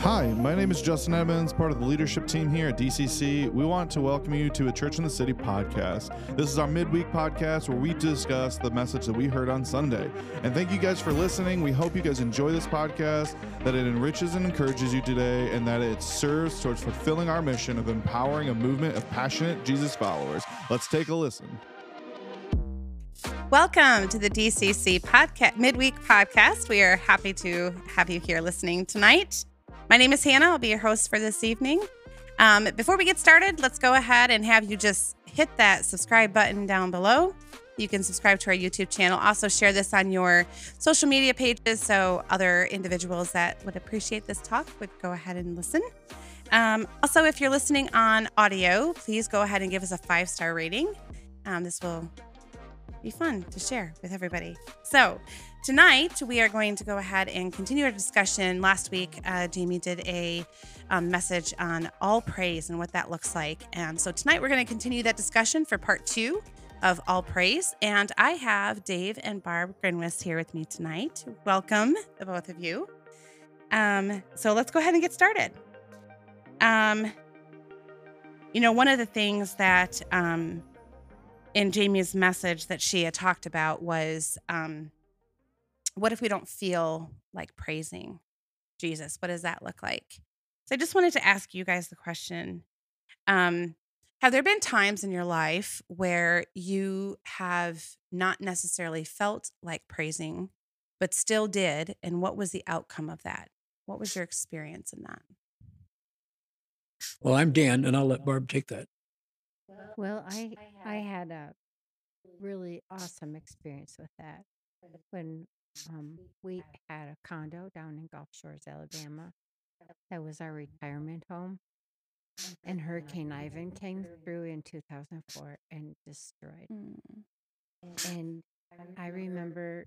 Hi, my name is Justin Edmonds, part of the leadership team here at DCC. We want to welcome you to a Church in the City podcast. This is our midweek podcast where we discuss the message that we heard on Sunday. And thank you guys for listening. We hope you guys enjoy this podcast, that it enriches and encourages you today, and that it serves towards fulfilling our mission of empowering a movement of passionate Jesus followers. Let's take a listen. Welcome to the DCC podcast midweek podcast. We are happy to have you here listening tonight. My name is Hannah. I'll be your host for this evening. Um, before we get started, let's go ahead and have you just hit that subscribe button down below. You can subscribe to our YouTube channel. Also, share this on your social media pages so other individuals that would appreciate this talk would go ahead and listen. Um, also, if you're listening on audio, please go ahead and give us a five star rating. Um, this will be fun to share with everybody. So, tonight we are going to go ahead and continue our discussion. Last week, uh, Jamie did a um, message on all praise and what that looks like. And so, tonight we're going to continue that discussion for part two of all praise. And I have Dave and Barb Grinwis here with me tonight. Welcome, the both of you. Um, so, let's go ahead and get started. Um, you know, one of the things that um, in Jamie's message that she had talked about was um, what if we don't feel like praising Jesus? What does that look like? So I just wanted to ask you guys the question um, Have there been times in your life where you have not necessarily felt like praising, but still did? And what was the outcome of that? What was your experience in that? Well, I'm Dan, and I'll let Barb take that. Well, I I had a really awesome experience with that when um, we had a condo down in Gulf Shores, Alabama. That was our retirement home. And Hurricane Ivan came through in 2004 and destroyed. Mm. And I remember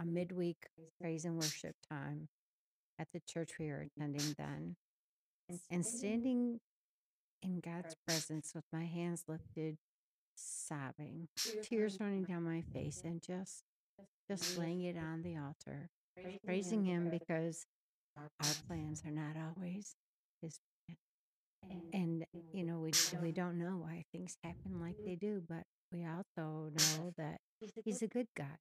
a midweek praise and worship time at the church we were attending then. And standing in God's presence with my hands lifted, sobbing, tears running down my face, and just just laying it on the altar, praising Him because our plans are not always His plan. And you know, we we don't know why things happen like they do, but we also know that He's a good God,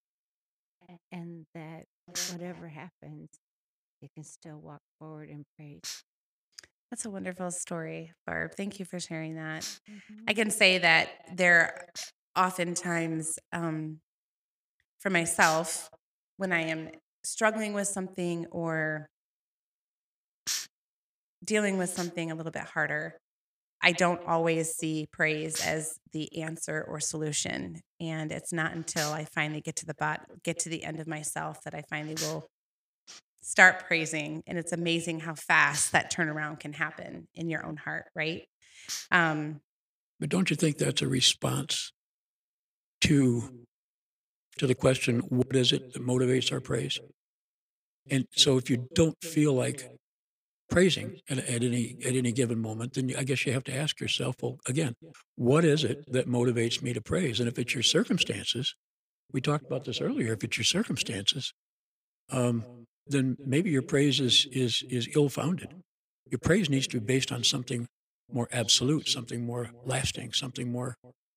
and that whatever happens, you can still walk forward and praise. That's a wonderful story, Barb. Thank you for sharing that. Mhm. I can say that there oftentimes um, for myself when I am struggling with something or dealing with something a little bit harder, I don't always see praise as the answer or solution. And it's not until I finally get to the bot, get to the end of myself that I finally will start praising. And it's amazing how fast that turnaround can happen in your own heart, right? Um, But don't you think that's a response to to the question, what is it that motivates our praise? And so if you don't feel like praising at, at any at any given moment, then I guess you have to ask yourself, well, again, what is it that motivates me to praise? And if it's your circumstances, we talked about this earlier. If it's your circumstances, um, then maybe your praise is is is ill founded. Your praise needs to be based on something more absolute, something more lasting, something more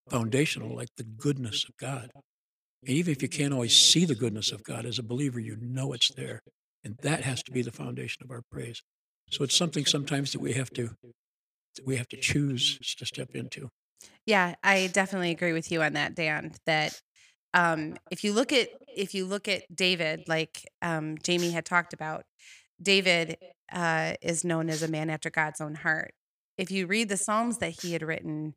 foundational, like the goodness of God. Even if you can't always see the goodness of God as a believer, you know it's there. And that has to be the foundation of our praise. So it's something sometimes that we have to we have to choose to step into. Yeah, I definitely agree with you on that, Dan. That um, if you look at if you look at David, like um, Jamie had talked about, David uh, is known as a man after God's own heart. If you read the Psalms that he had written,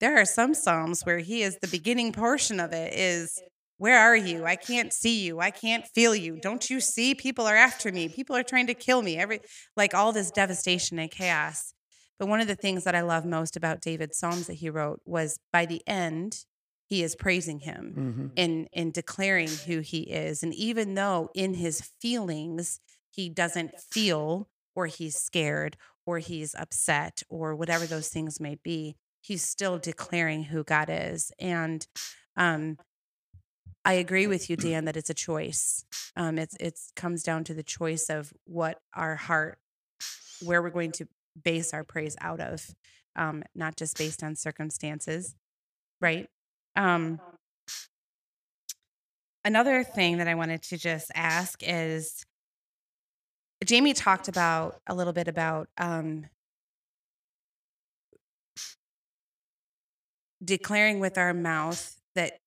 there are some Psalms where he is the beginning portion of it is, "Where are you? I can't see you. I can't feel you. Don't you see? People are after me. People are trying to kill me. Every like all this devastation and chaos." But one of the things that I love most about David's Psalms that he wrote was by the end, he is praising him Mm-hmm. in in declaring who he is. And even though in his feelings he doesn't feel or he's scared or he's upset or whatever those things may be, he's still declaring who God is. And um I agree with you, Dan, that it's a choice. Um, it's it's comes down to the choice of what our heart where we're going to base our praise out of, um, not just based on circumstances, right? Um, another thing that I wanted to just ask is Jamie talked about a little bit about um, declaring with our mouth that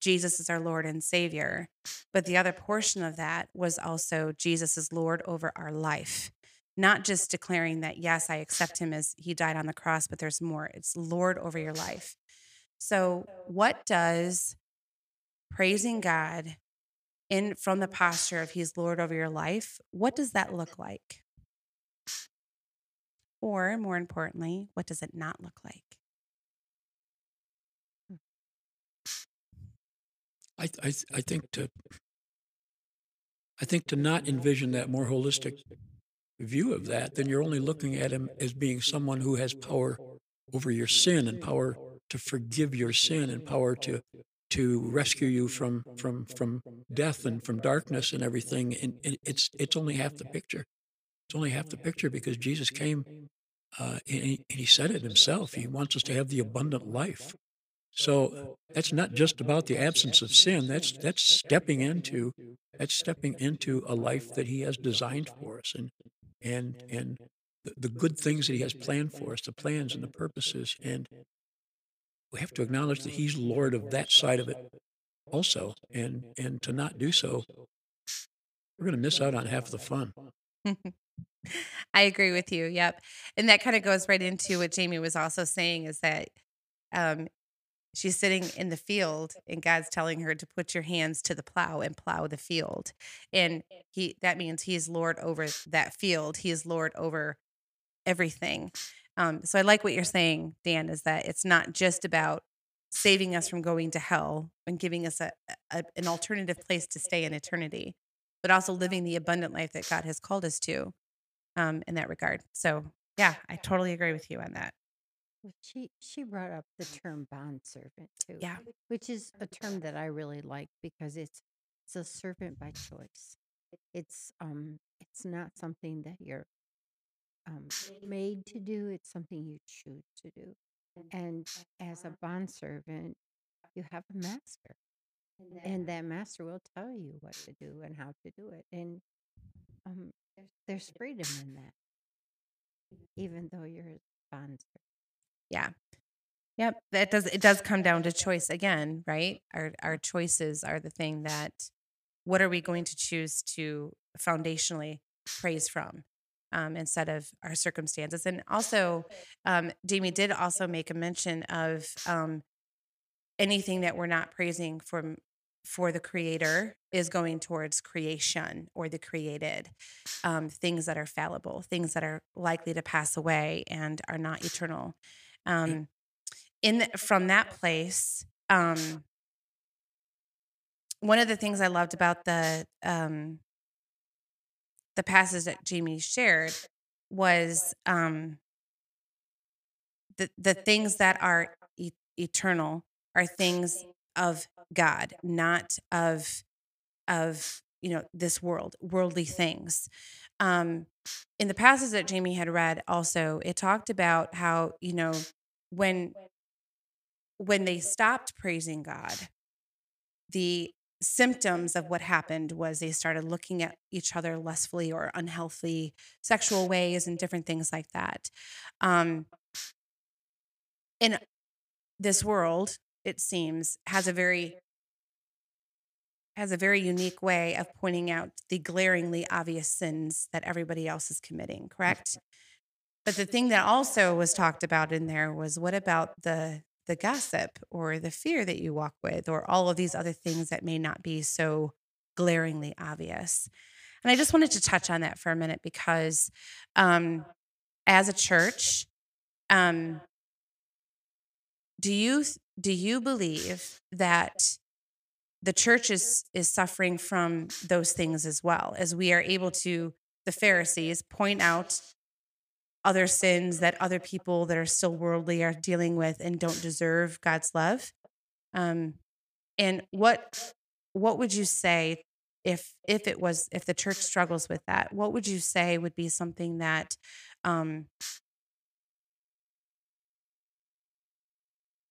Jesus is our Lord and Savior. But the other portion of that was also Jesus is Lord over our life. Not just declaring that, yes, I accept him as he died on the cross, but there's more. It's Lord over your life. So, what does praising God in from the posture of he's Lord over your life, what does that look like? Or more importantly, what does it not look like? I, I, I think to I think to not envision that more holistic view of that, then you're only looking at him as being someone who has power over your sin and power to forgive your sin and power to to rescue you from from from death and from darkness and everything. And, and it's it's only half the picture. It's only half the picture because Jesus came uh, and, he, and he said it himself. He wants us to have the abundant life. So that's not just about the absence of sin. That's that's stepping into that's stepping into a life that He has designed for us, and and and the, the good things that He has planned for us, the plans and the purposes, and we have to acknowledge that He's Lord of that side of it also, and and to not do so, we're going to miss out on half the fun. I agree with you. Yep. And that kind of goes right into what Jamie was also saying is that um, she's sitting in the field and God's telling her to put your hands to the plow and plow the field. And he that means he is Lord over that field. He is Lord over everything. Um, so I like what you're saying, Dan, is that it's not just about saving us from going to hell and giving us a, a an alternative place to stay in eternity, but also living the abundant life that God has called us to um, in that regard. So yeah, I totally agree with you on that. Well, she she brought up the term bond servant too. Yeah. Which is a term that I really like because it's it's a servant by choice. It's um it's not something that you're um made to do, it's something you choose to do. And as a bond servant, you have a master. And that master will tell you what to do and how to do it. And um there's freedom in that. Even though you're a bond servant. Yeah. Yep. That does it does come down to choice again, right? Our our choices are the thing that what are we going to choose to foundationally praise from um, instead of our circumstances. And also, um, Jamie did also make a mention of um, anything that we're not praising from for the creator is going towards creation or the created um, things that are fallible things that are likely to pass away and are not eternal um, in the, from that place um, one of the things i loved about the um, the passage that jamie shared was um, the the things that are e- eternal are things of god not of of you know this world worldly things. Um in the passage that jamie had read also it talked about how you know when when they stopped praising god the symptoms of what happened was they started looking at each other lustfully or unhealthy sexual ways and different things like that. Um in this world it seems has a very has a very unique way of pointing out the glaringly obvious sins that everybody else is committing, correct? But the thing that also was talked about in there was what about the the gossip or the fear that you walk with or all of these other things that may not be so glaringly obvious. And I just wanted to touch on that for a minute because um, as a church, um, do you do you believe that the church is is suffering from those things as well as we are able to the pharisees point out other sins that other people that are still worldly are dealing with and don't deserve god's love. Um, and what what would you say if if it was if the church struggles with that what would you say would be something that um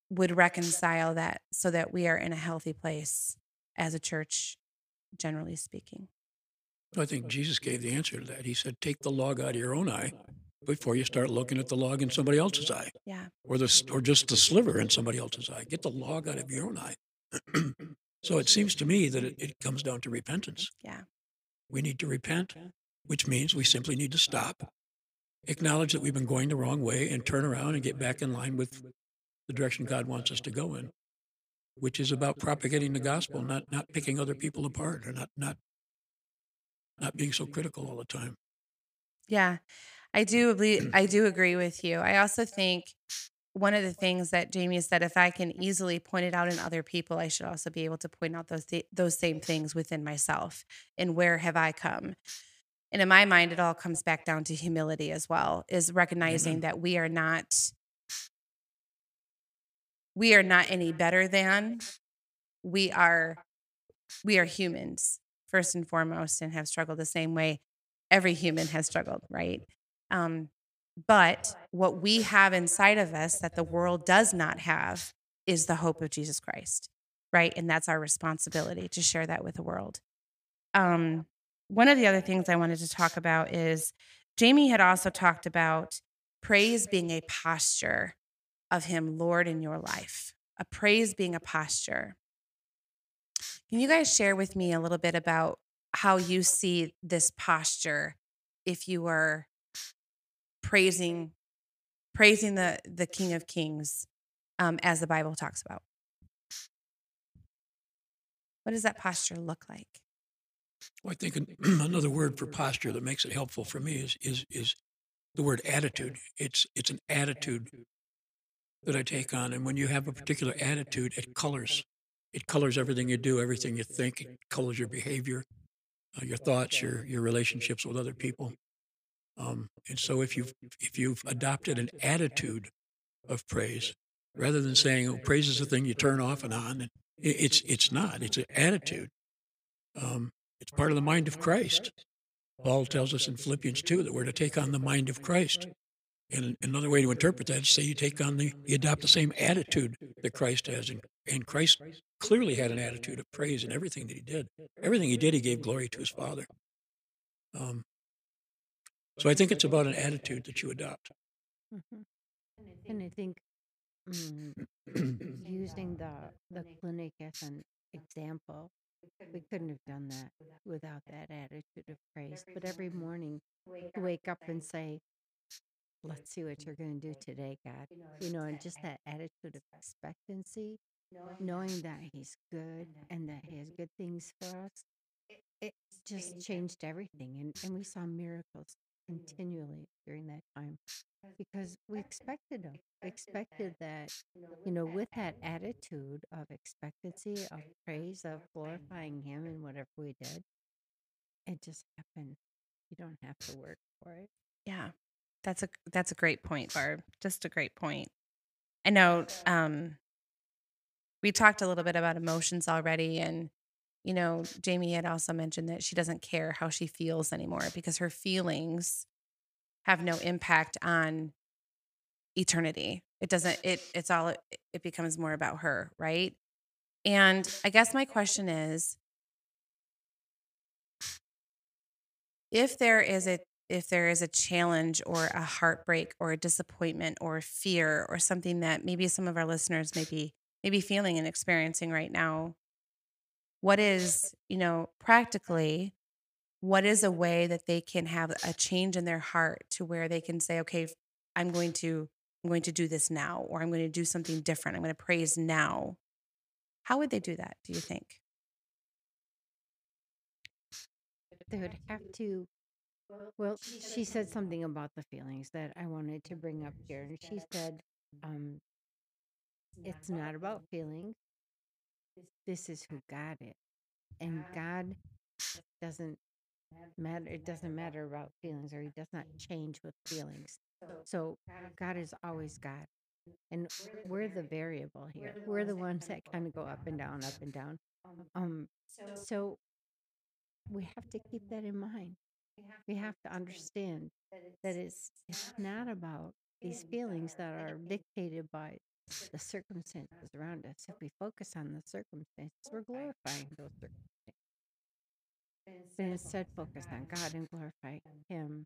would reconcile that so that we are in a healthy place as a church generally speaking I think Jesus gave the answer to that. He said, "Take the log out of your own eye before you start looking at the log in somebody else's eye, yeah or the or just the sliver in somebody else's eye. Get the log out of your own eye." so it seems to me that it, it comes down to repentance. yeah We need to repent, which means we simply need to stop, acknowledge that we've been going the wrong way, and turn around and get back in line with the direction God wants us to go in, which is about propagating the gospel, not not picking other people apart, or not not not being so critical all the time. Yeah, I do believe, I do agree with you. I also think one of the things that Jamie said, if I can easily point it out in other people, I should also be able to point out those th- those same things within myself. And where have I come? And in my mind, it all comes back down to humility as well, is recognizing Amen. that we are not we are not any better than. We are we are humans first and foremost and have struggled the same way every human has struggled right? Um, but what we have inside of us that the world does not have is the hope of jesus christ right? And that's our responsibility to share that with the world. Um, one of the other things i wanted to talk about is jamie had also talked about praise being a posture of him lord in your life a praise being a posture can you guys share with me a little bit about how you see this posture if you are praising praising the the King of Kings um, as the Bible talks about? What does that posture look like? Well, I think an- another word for posture that makes it helpful for me is is is the word attitude. It's it's an attitude that I take on, and when you have a particular attitude, it colors. It colors everything you do, everything you think. It colors your behavior, uh, your thoughts, your your relationships with other people. Um, and so, if you've if you've adopted an attitude of praise, rather than saying, "Oh, praise is a thing you turn off and on," it, it's it's not. It's an attitude. Um, it's part of the mind of Christ. Paul tells us in Philippians 2 that we're to take on the mind of Christ. And another way to interpret that is say you take on the, you adopt the same attitude that Christ has. And, and Christ clearly had an attitude of praise in everything that he did. Everything he did, he gave glory to his Father. Um, so I think it's about an attitude that you adopt. Mhm. And I think mm, using the the clinic as an example, we couldn't have done that without that attitude of praise. But every morning, wake up and say, "Let's see what you're going to do today, God." You know, and just that attitude of expectancy, knowing that He's good and that He has good things for us. It, just changed everything, and and we saw miracles mm. continually during that time because we expected them. We expected that, you know, with that attitude of expectancy, of praise, of glorifying Him in whatever we did, it just happened. You don't have to work for it. Yeah, that's a that's a great point, Barb. Just a great point. I know um, we talked a little bit about emotions already, and you know, Jamie had also mentioned that she doesn't care how she feels anymore because her feelings have no impact on eternity. It doesn't. It it's all. It, it becomes more about her, right? And I guess my question is, if there is a if there is a challenge or a heartbreak or a disappointment or fear or something that maybe some of our listeners may be maybe feeling and experiencing right now what is you know practically what is a way that they can have a change in their heart to where they can say okay i'm going to i'm going to do this now or i'm going to do something different i'm going to praise now how would they do that do you think They would have to. Well, she said something about the feelings that I wanted to bring up here, and she said, um, "It's not about feelings. This is who God is, and God doesn't matter. It doesn't matter about feelings, or He does not change with feelings. So God is always God, and we're the variable here. We're the ones that kind of go up and down, up and down. Um, so we have to keep that in mind. We have to understand that it's it's not about these feelings that are dictated by the circumstances around us. If we focus on the circumstances, we're glorifying those circumstances. But instead, focus on God and glorify Him,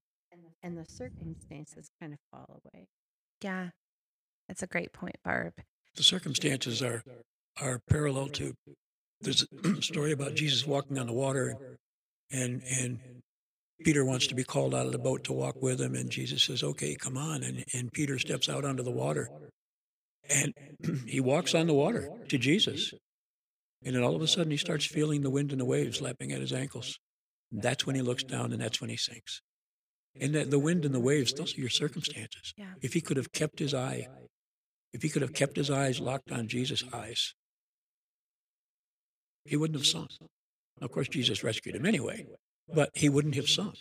and the circumstances kind of fall away. Yeah. That's a great point, Barb. The circumstances are are parallel to there's a story about Jesus walking on the water and and Peter wants to be called out of the boat to walk with him and Jesus says, "Okay, come on." And and Peter steps out onto the water. And he walks on the water to Jesus. And then all of a sudden he starts feeling the wind and the waves lapping at his ankles. That's when he looks down and that's when he sinks. And that the wind and the waves, those are your circumstances. Yeah. If he could have kept his eye, if he could have kept his eyes locked on Jesus' eyes, he wouldn't have sunk. Of course, Jesus rescued him anyway, but he wouldn't have sunk.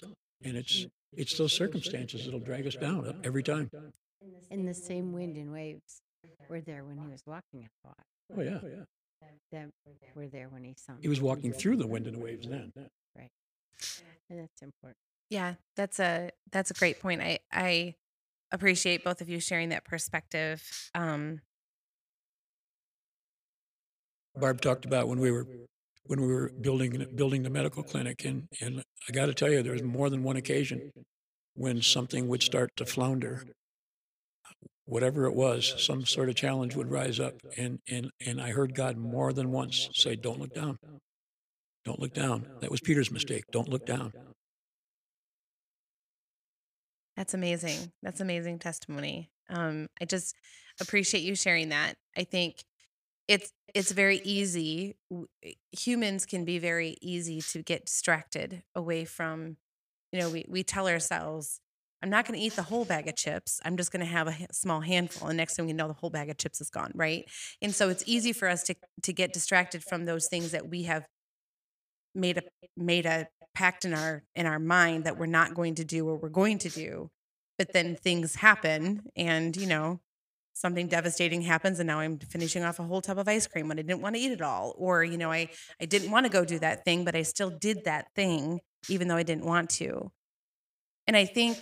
And it's it's those circumstances that'll drag us down every time. And the same wind and waves were there when he was walking on the water. Oh yeah, That were there when he sunk. he was walking through the wind and the waves then. Right, and that's important. Yeah, that's a that's a great point. I I appreciate both of you sharing that perspective. Um, Barb talked about when we were when we were building building the medical clinic, and and I got to tell you, there was more than one occasion when something would start to flounder. Whatever it was, some sort of challenge would rise up, and and and I heard God more than once say, "Don't look down, don't look down." That was Peter's mistake. Don't look down. That's amazing. That's amazing testimony. Um, I just appreciate you sharing that. I think it's it's very easy. eh, Humans can be very easy to get distracted away from. You know, we we tell ourselves, "I'm not going to eat the whole bag of chips. I'm just going to have a small handful." And next thing we know, the whole bag of chips is gone. Right. And so it's easy for us to to get distracted from those things that we have made a made a pact in our in our mind that we're not going to do or we're going to do but then things happen and you know something devastating happens and now i'm finishing off a whole tub of ice cream when i didn't want to eat it all or you know i i didn't want to go do that thing but i still did that thing even though i didn't want to. And i think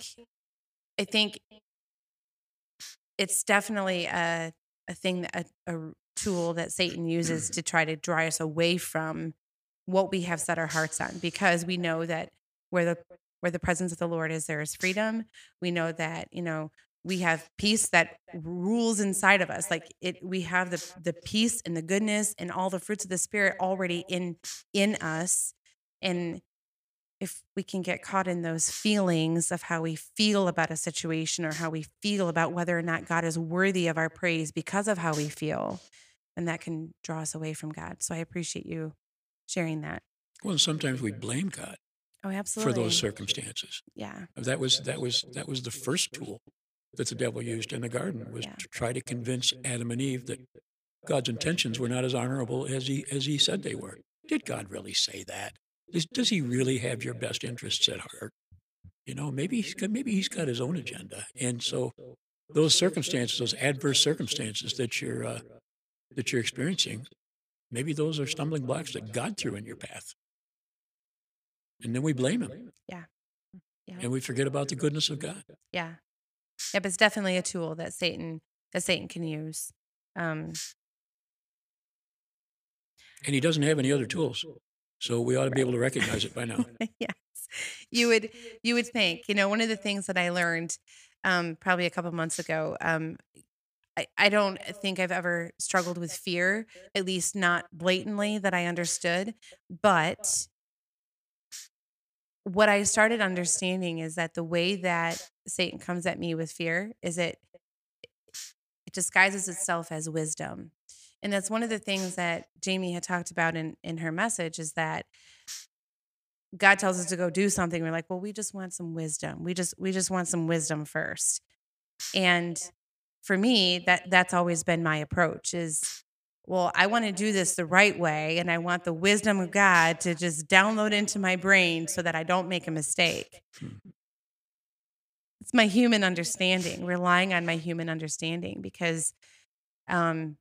i think it's definitely a a thing that a, a tool that satan uses to try to draw us away from what we have set our hearts on because we know that where the where the presence of the lord is there is freedom. We know that you know we have peace that rules inside of us like it we have the the peace and the goodness and all the fruits of the spirit already in in us and if we can get caught in those feelings of how we feel about a situation or how we feel about whether or not God is worthy of our praise because of how we feel, then that can draw us away from God. So I appreciate you sharing that. Well, sometimes we blame God Oh, absolutely. for those circumstances. Yeah. That was that was that was the first tool that the devil used in the garden was Yeah. to try to convince Adam and Eve that God's intentions were not as honorable as he as he said they were. Did God really say that? Does, does he really have your best interests at heart? You know, maybe he's got, maybe he's got his own agenda, and so those circumstances, those adverse circumstances that you're uh, that you're experiencing, maybe those are stumbling blocks that God threw in your path, and then we blame him, Yeah. and we forget about the goodness of God. Yeah. Yep. It's definitely a tool that Satan that Satan can use. Um, And he doesn't have any other tools. So we ought to be able to recognize it by now. yes. You would you would think, you know, one of the things that I learned um probably a couple months ago, um I, I don't think I've ever struggled with fear, at least not blatantly that I understood. But what I started understanding is that the way that Satan comes at me with fear is it it disguises itself as wisdom. And that's one of the things that Jamie had talked about in, in her message is that God tells us to go do something. We're like, well, we just want some wisdom. We just we just want some wisdom first. And for me, that that's always been my approach is well, I want to do this the right way and I want the wisdom of God to just download into my brain so that I don't make a mistake. It's my human understanding, relying on my human understanding because um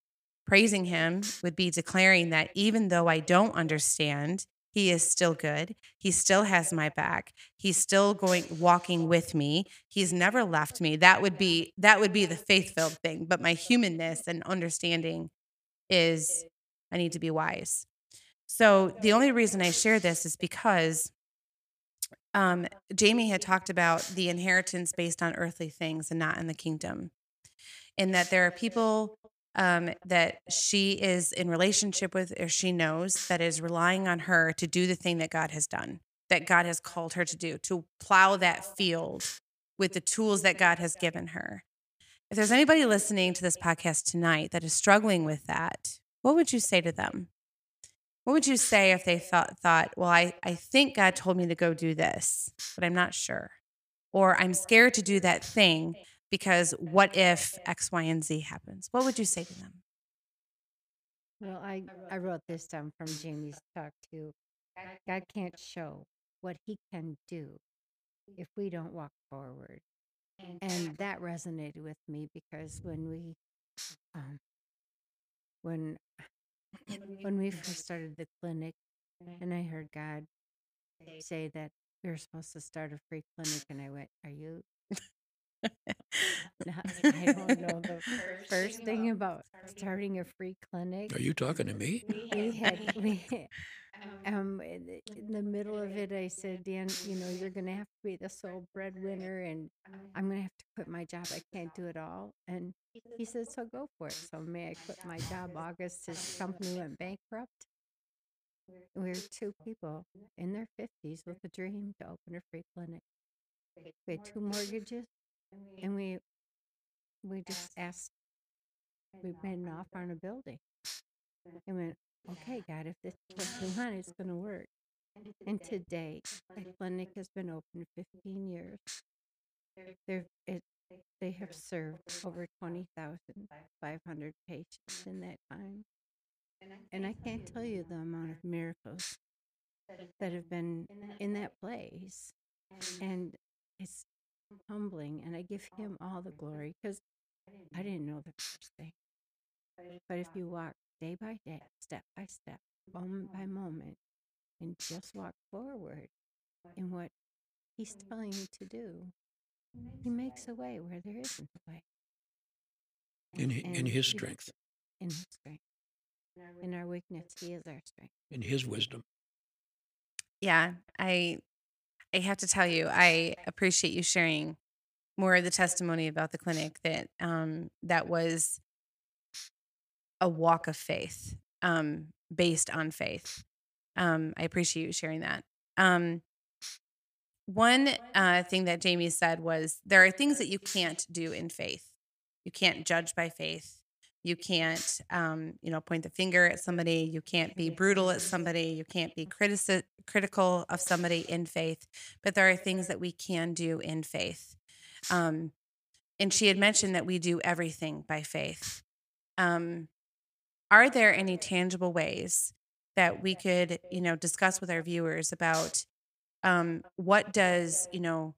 praising him would be declaring that even though I don't understand, He is still good. He still has my back. He's still going walking with me. He's never left me. That would be that would be the faith-filled thing. But my humanness and understanding is I need to be wise. So the only reason I share this is because um, Jamie had talked about the inheritance based on earthly things and not in the kingdom, and that there are people um, that she is in relationship with or she knows that is relying on her to do the thing that God has done, that God has called her to do, to plow that field with the tools that God has given her. If there's anybody listening to this podcast tonight that is struggling with that, what would you say to them? What would you say if they thought, thought well, I, I think God told me to go do this, but I'm not sure? Or I'm scared to do that thing because what if X, Y, and Z happens? What would you say to them? Well, I, I wrote this down from Jamie's talk too. God can't show what he can do if we don't walk forward. And that resonated with me because when we, um, when, when we first started the clinic and I heard God say that we were supposed to start a free clinic and I went, are you Not- I don't know the first thing about starting a free clinic. Are you talking to me? We had, we, um, um eh, in the- in the middle of it, I said, Dan, you know, you're gonna have to be the sole breadwinner and I'm gonna have to quit my job. I can't do it all. And he said, so go for it. So may I quit my job August, his company went bankrupt. We were two people in their fifties with a dream to open a free clinic. We had two mortgages and we, we just asked, we made an offer on a building. And went, okay, God, if this is what you want, it's gonna work. And today, the clinic has been open fifteen years. They've, it, they have served over twenty thousand five hundred patients in that time. And I can't tell you the amount of miracles that have been in that place. And it's mm. humbling, and I give oh, him all the glory because I didn't know the first thing. But if you walk day by day, step by step, moment by moment, and just walk forward in what he's telling you to do, he makes a way where there isn't a way. In, hi- in his strength, In his strength. In our weakness, he is our strength. in his wisdom. Yeah, I I have to tell you, I appreciate you sharing more of the testimony about the clinic that um that was a walk of faith, um, based on faith. Um, I appreciate you sharing that. Um, one uh, thing that Jamie said was there are things that you can't do in faith. You can't judge by faith. You can't, um, you know, point the finger at somebody. You can't be brutal at somebody. You can't be critici- critical of somebody in faith. But there are things that we can do in faith. Um, and she had mentioned that we do everything by faith. Um, are there any tangible ways that we could, you know, discuss with our viewers about um, what does, you know,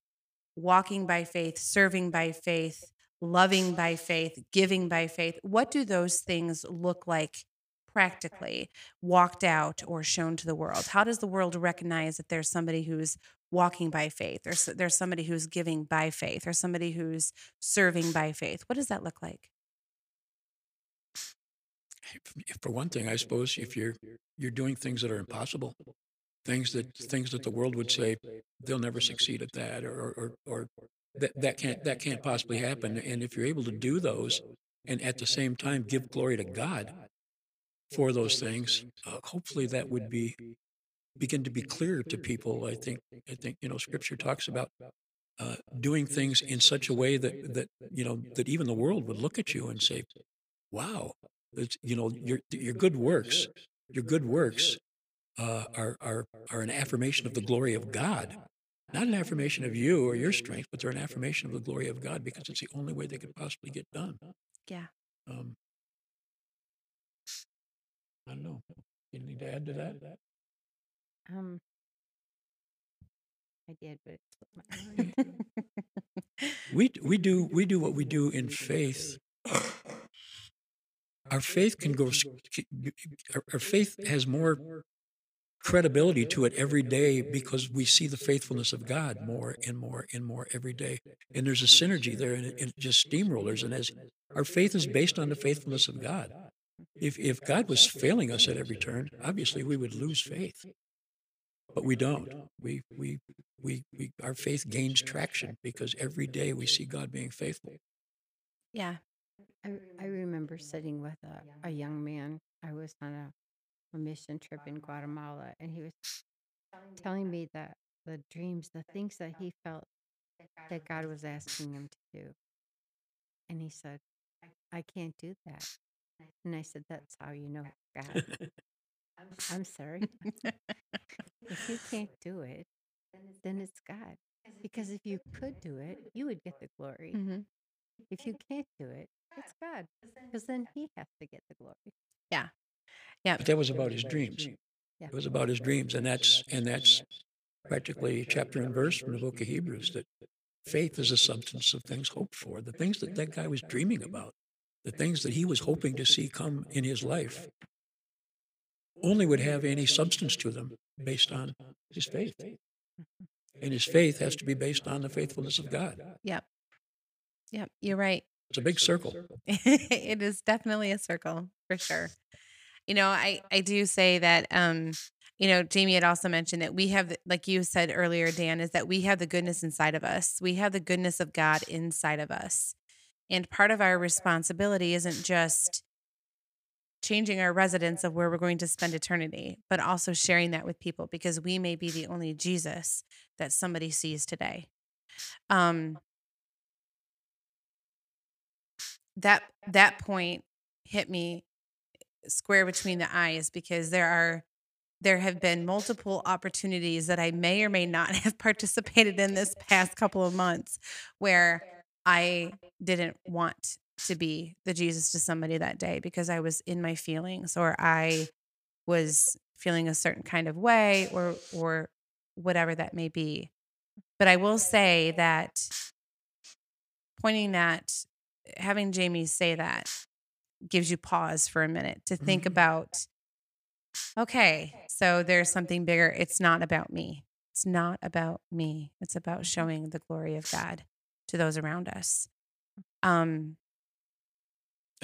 walking by faith, serving by faith, loving by faith, giving by faith, what do those things look like practically, walked out or shown to the world? How does the world recognize that there's somebody who's walking by faith, or there's somebody who's giving by faith, or somebody who's serving by faith? What does that look like? F- For one thing, I suppose if you're you're doing things that are impossible, things that things that the world would say they'll never succeed at that, or or or that that can't that can't possibly happen. And if you're able to do those, and at the same time give glory to God for those things, uh, hopefully that would be begin to be clear to people. I think I think you know Scripture talks about uh, doing things in such a way that that you know that even the world would look at you and say, "Wow, you know your your good works, your good works uh, are are are an affirmation of the glory of God." Not an affirmation of you or your strength, but they're an affirmation of the glory of God because it's the only way they could possibly get done. Yeah. Um, I don't know. You need to add to that? Um, I did, but it slipped my mind. We we do we do what we do in faith. Our faith can go. Our, faith has more credibility to it every day because we see the faithfulness of God more and more and more every day. And there's a synergy there and it, it just steamrollers. And as our faith is based on the faithfulness of God. If, if God was failing us at every turn, obviously we would lose faith. But we don't. We, we, we, we, our faith gains traction because every day we see God being faithful. Yeah. I, I mm-hmm. remember mm-hmm. sitting with a, a young man. I was on a, a mission trip in uh-huh. Guatemala, and he was telling me that the dreams, the things that he felt that God was asking him to do. And he said, I can't do that. And I said, That's how you know God. I'm sorry. if you can't do it, then it's God. Because if you could do it, you would get the glory. hmm If you can't do it, it's God. Because then He has to get the glory. Yeah, yeah. But that was about his dreams. Yeah. It was about his dreams. And that's, and that's practically chapter and verse from the book of Hebrews that faith is a substance of things hoped for. The things that that guy was dreaming about, the things that he was hoping to see come in his life, only would have any substance to them based on his faith. Mm-hmm. And his faith has to be based on the faithfulness of God. Yep. Yep. You're right. It's a big circle. it is definitely a circle for sure. You know, I I do say that um you know, Jamie had also mentioned that we have like you said earlier Dan is that we have the goodness inside of us. We have the goodness of God inside of us. And part of our responsibility isn't just changing our residence of where we're going to spend eternity, but also sharing that with people because we may be the only Jesus that somebody sees today. Um that that point hit me square between the eyes because there are there have been multiple opportunities that I may or may not have participated in this past couple of months where I didn't want to be the Jesus to somebody that day because I was in my feelings or I was feeling a certain kind of way or or whatever that may be. But I will say that pointing that having Jamie say that gives you pause for a minute to think Mhm. about okay, so there's something bigger. It's not about me. It's not about me. It's about showing the glory of God to those around us. Um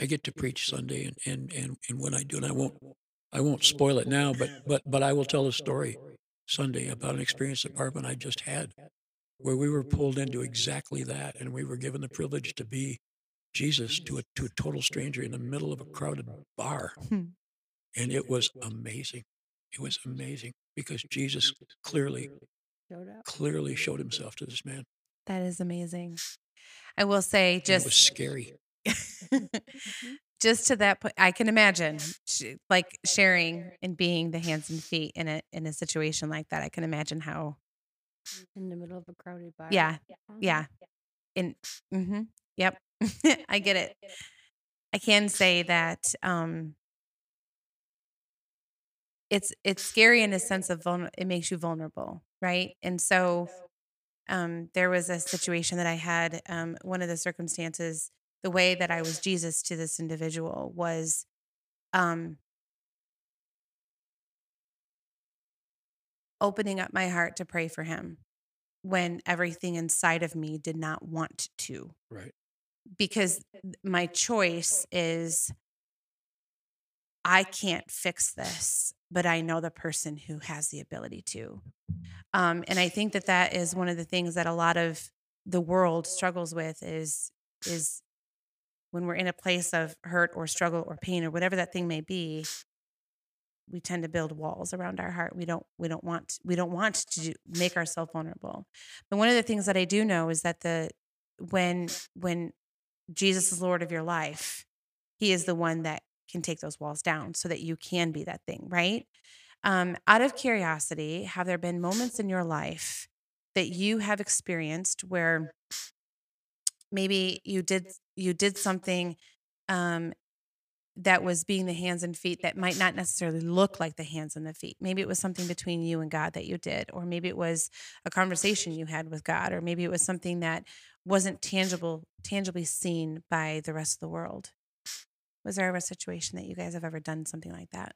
I get to preach Sunday, and, and, and, and when I do, and I won't I won't spoil it now, but but but I will tell a story Sunday about an experience and I just had, where we were pulled into exactly that, and we were given the privilege to be Jesus to a to a total stranger in the middle of a crowded bar, Hmm. and it was amazing. It was amazing because Jesus clearly Showed up. clearly showed himself to this man. that is amazing. I will say and it was just scary. just to that point i can imagine like sharing and being the hands and feet in a in a situation like that i can imagine how In the middle of a crowded bar. yeah Mhm. yeah in Mm-hmm. yep i get it. I can say that um it's it's scary in a sense of vulner- it makes you vulnerable right? And so um there was a situation that i had um one of the circumstances the way that i was jesus to this individual was um opening up my heart to pray for him when everything inside of me did not want to. Right. Because my choice is I can't fix this, but I know the person who has the ability to. Um, and I think that that is one of the things that a lot of the world struggles with is is when we're in a place of hurt or struggle or pain or whatever that thing may be we tend to build walls around our heart we don't we don't want we don't want to do, make ourselves vulnerable but one of the things that i do know is that the when when jesus is lord of your life he is the one that can take those walls down so that you can be that thing right um, out of curiosity have there been moments in your life that you have experienced where maybe you did you did something um, that was being the hands and feet that might not necessarily look like the hands and the feet. Maybe it was something between you and God that you did, or maybe it was a conversation you had with God, or maybe it was something that wasn't tangible, tangibly seen by the rest of the world. Was there ever a situation that you guys have ever done something like that?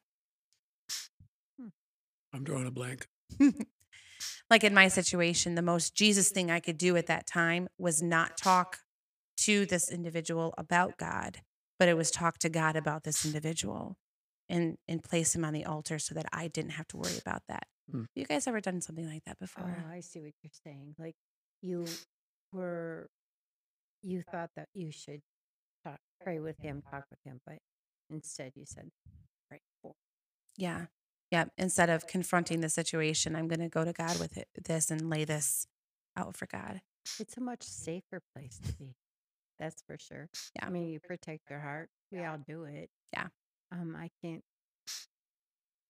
I'm drawing a blank. like in my situation, the most Jesus thing I could do at that time was not talk to this individual about God, but it was talk to God about this individual and and place him on the altar so that I didn't have to worry about that. Hmm. You guys ever done something like that before? Oh, I see what you're saying. Like you were, you thought that you should talk, pray with him, talk with him, but instead you said, pray for. Yeah. Yeah. Instead of confronting the situation, I'm going to go to God with it, this and lay this out for God. It's a much safer place to be. That's for sure. Yeah. I mean, you protect your heart. We all do it. Yeah. Um, I can't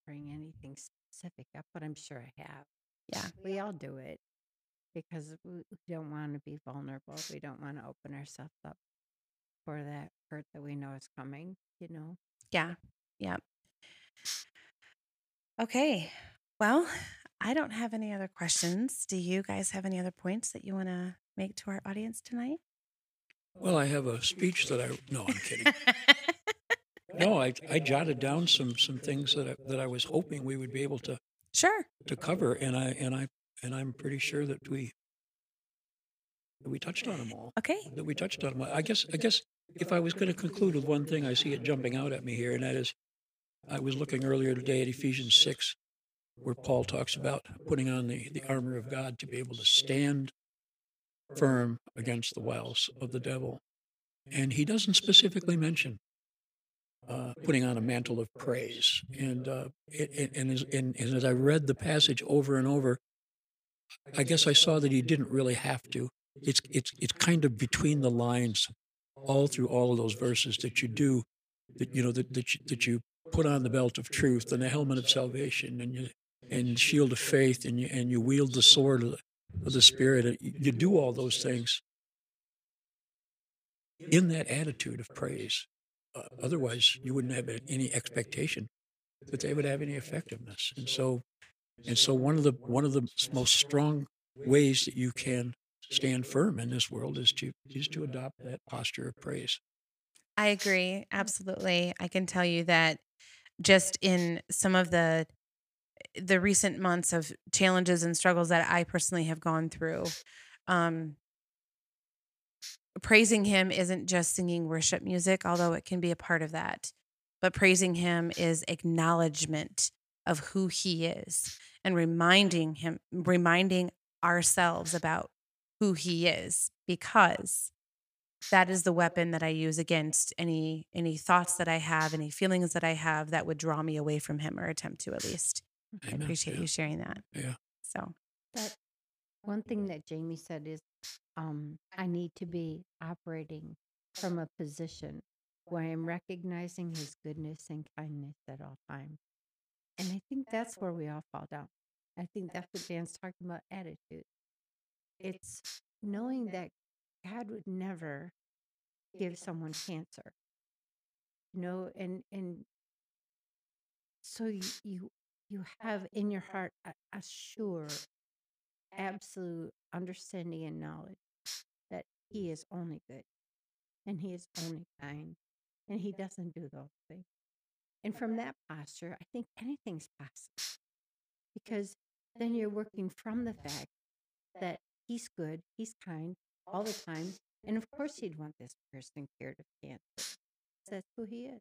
bring anything specific up, but I'm sure I have. Yeah. We all do it because we we don't want to be vulnerable. We don't want to open ourselves up for that hurt that we know is coming, you know? Yeah. Yeah. Okay. Well, I don't have any other questions. Do you guys have any other points that you want to make to our audience tonight? Well, I have a speech that I. No, I'm kidding. No, I, I jotted down some some things that I, that I was hoping we would be able to sure. to cover, and I and I and I'm pretty sure that we that we touched on them all. Okay. That we touched on them. all. I guess I guess if I was going to conclude with one thing, I see it jumping out at me here, and that is, I was looking earlier today at Ephesians six, where Paul talks about putting on the the armor of God to be able to stand firm against the wiles of the devil, and he doesn't specifically mention uh, putting on a mantle of praise. And uh, it, and, as, and, and as I read the passage over and over, I guess I saw that he didn't really have to. It's it's it's kind of between the lines, all through all of those verses that you do, that you know that that you, that you put on the belt of truth and the helmet of salvation and you and shield of faith and you and you wield the sword of the, of the spirit. You do all those things in that attitude of praise. Uh, otherwise, you wouldn't have any expectation that they would have any effectiveness. And so, and so one of the one of the most strong ways that you can stand firm in this world is to is to adopt that posture of praise. I agree. Absolutely. I can tell you that just in some of the the recent months of challenges and struggles that I personally have gone through, um, praising him isn't just singing worship music, although it can be a part of that. But praising him is acknowledgement of who he is and reminding him, reminding ourselves about who he is, because that is the weapon that I use against any any thoughts that I have, any feelings that I have that would draw me away from him or attempt to at least. I appreciate Yeah. you sharing that. Yeah. So That one thing that Jamie said is, um, I need to be operating from a position where I am recognizing his goodness and kindness at all times. And I think that's where we all fall down. I think that's what Dan's talking about attitude. It's knowing that God would never give someone cancer. You know, and and so you you, you have in your heart a, a sure, absolute understanding and knowledge that He is only good, and He is only kind, and He doesn't do those things. And from that posture, I think anything's possible because then you're working from the fact that He's good, He's kind all the time, and of course He'd want this person cured of cancer. That's who He is.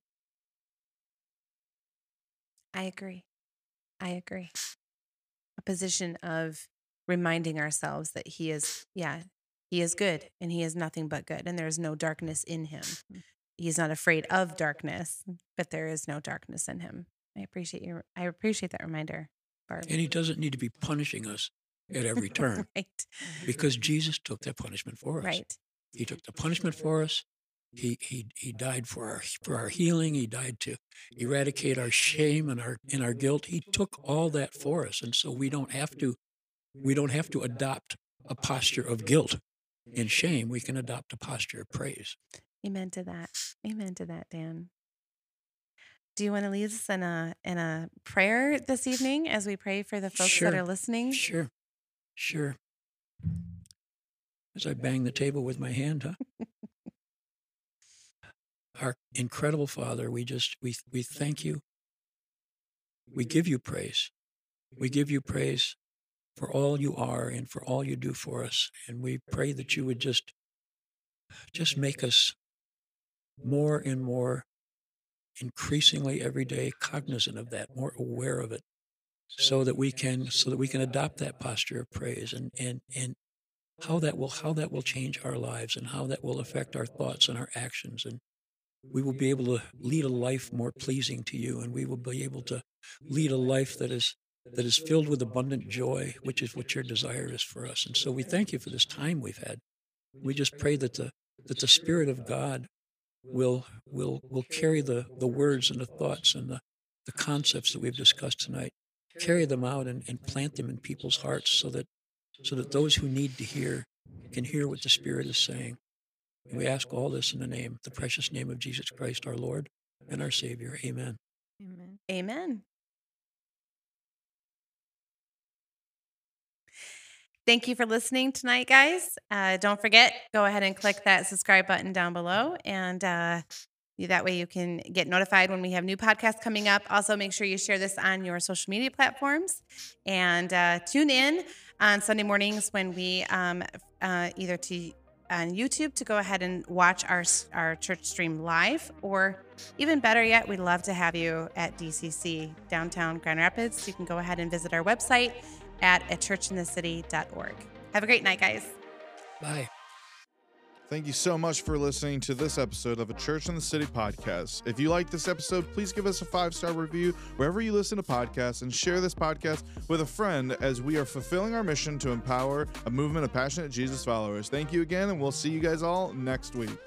I agree. I agree. A position of reminding ourselves that he is, yeah, he is good and he is nothing but good and there is no darkness in him. Mm-hmm. He's not afraid of darkness, but there is no darkness in him. I appreciate your I appreciate that reminder, Barb. And he doesn't need to be punishing us at every turn right. because Jesus took that punishment for us. Right. He took the punishment for us. He he he died for our for our healing. He died to eradicate our shame and our and our guilt. He took all that for us, and so we don't have to we don't have to adopt a posture of guilt and shame. We can adopt a posture of praise. Amen to that. Amen to that, Dan. Do you want to lead us in a in a prayer this evening as we pray for the folks that are listening? Sure, sure. As I bang the table with my hand, huh? Our incredible Father, we just we we thank you. We give you praise We give you praise for all you are and for all you do for us. And we pray that you would just just make us more and more increasingly every day cognizant of that, more aware of it, so that we can so that we can adopt that posture of praise and and and how that will how that will change our lives and how that will affect our thoughts and our actions and we will be able to lead a life more pleasing to you and we will be able to lead a life that is that is filled with abundant joy which is what your desire is for us and so we thank you for this time we've had. We just pray that the that the spirit of god will will will carry the the words and the thoughts and the the concepts that we've discussed tonight carry them out and, and plant them in people's hearts so that so that those who need to hear can hear what the spirit is saying and we ask all this in the name, the precious name of Jesus Christ, our Lord and our Savior. Amen. Amen. Amen. Thank you for listening tonight, guys. Uh, don't forget, go ahead and click that subscribe button down below, and uh, that way you can get notified when we have new podcasts coming up. Also, make sure you share this on your social media platforms, and uh, tune in on Sunday mornings when we um, uh, either to on YouTube to go ahead and watch our our church stream live, or even better yet, we'd love to have you at DCC downtown Grand Rapids. You can go ahead and visit our website at a churchinthecity.org. Have a great night, guys. Bye. Thank you so much for listening to this episode of a Church in the City podcast. If you like this episode, please give us a five star review wherever you listen to podcasts and share this podcast with a friend as we are fulfilling our mission to empower a movement of passionate Jesus followers. Thank you again, and we'll see you guys all next week.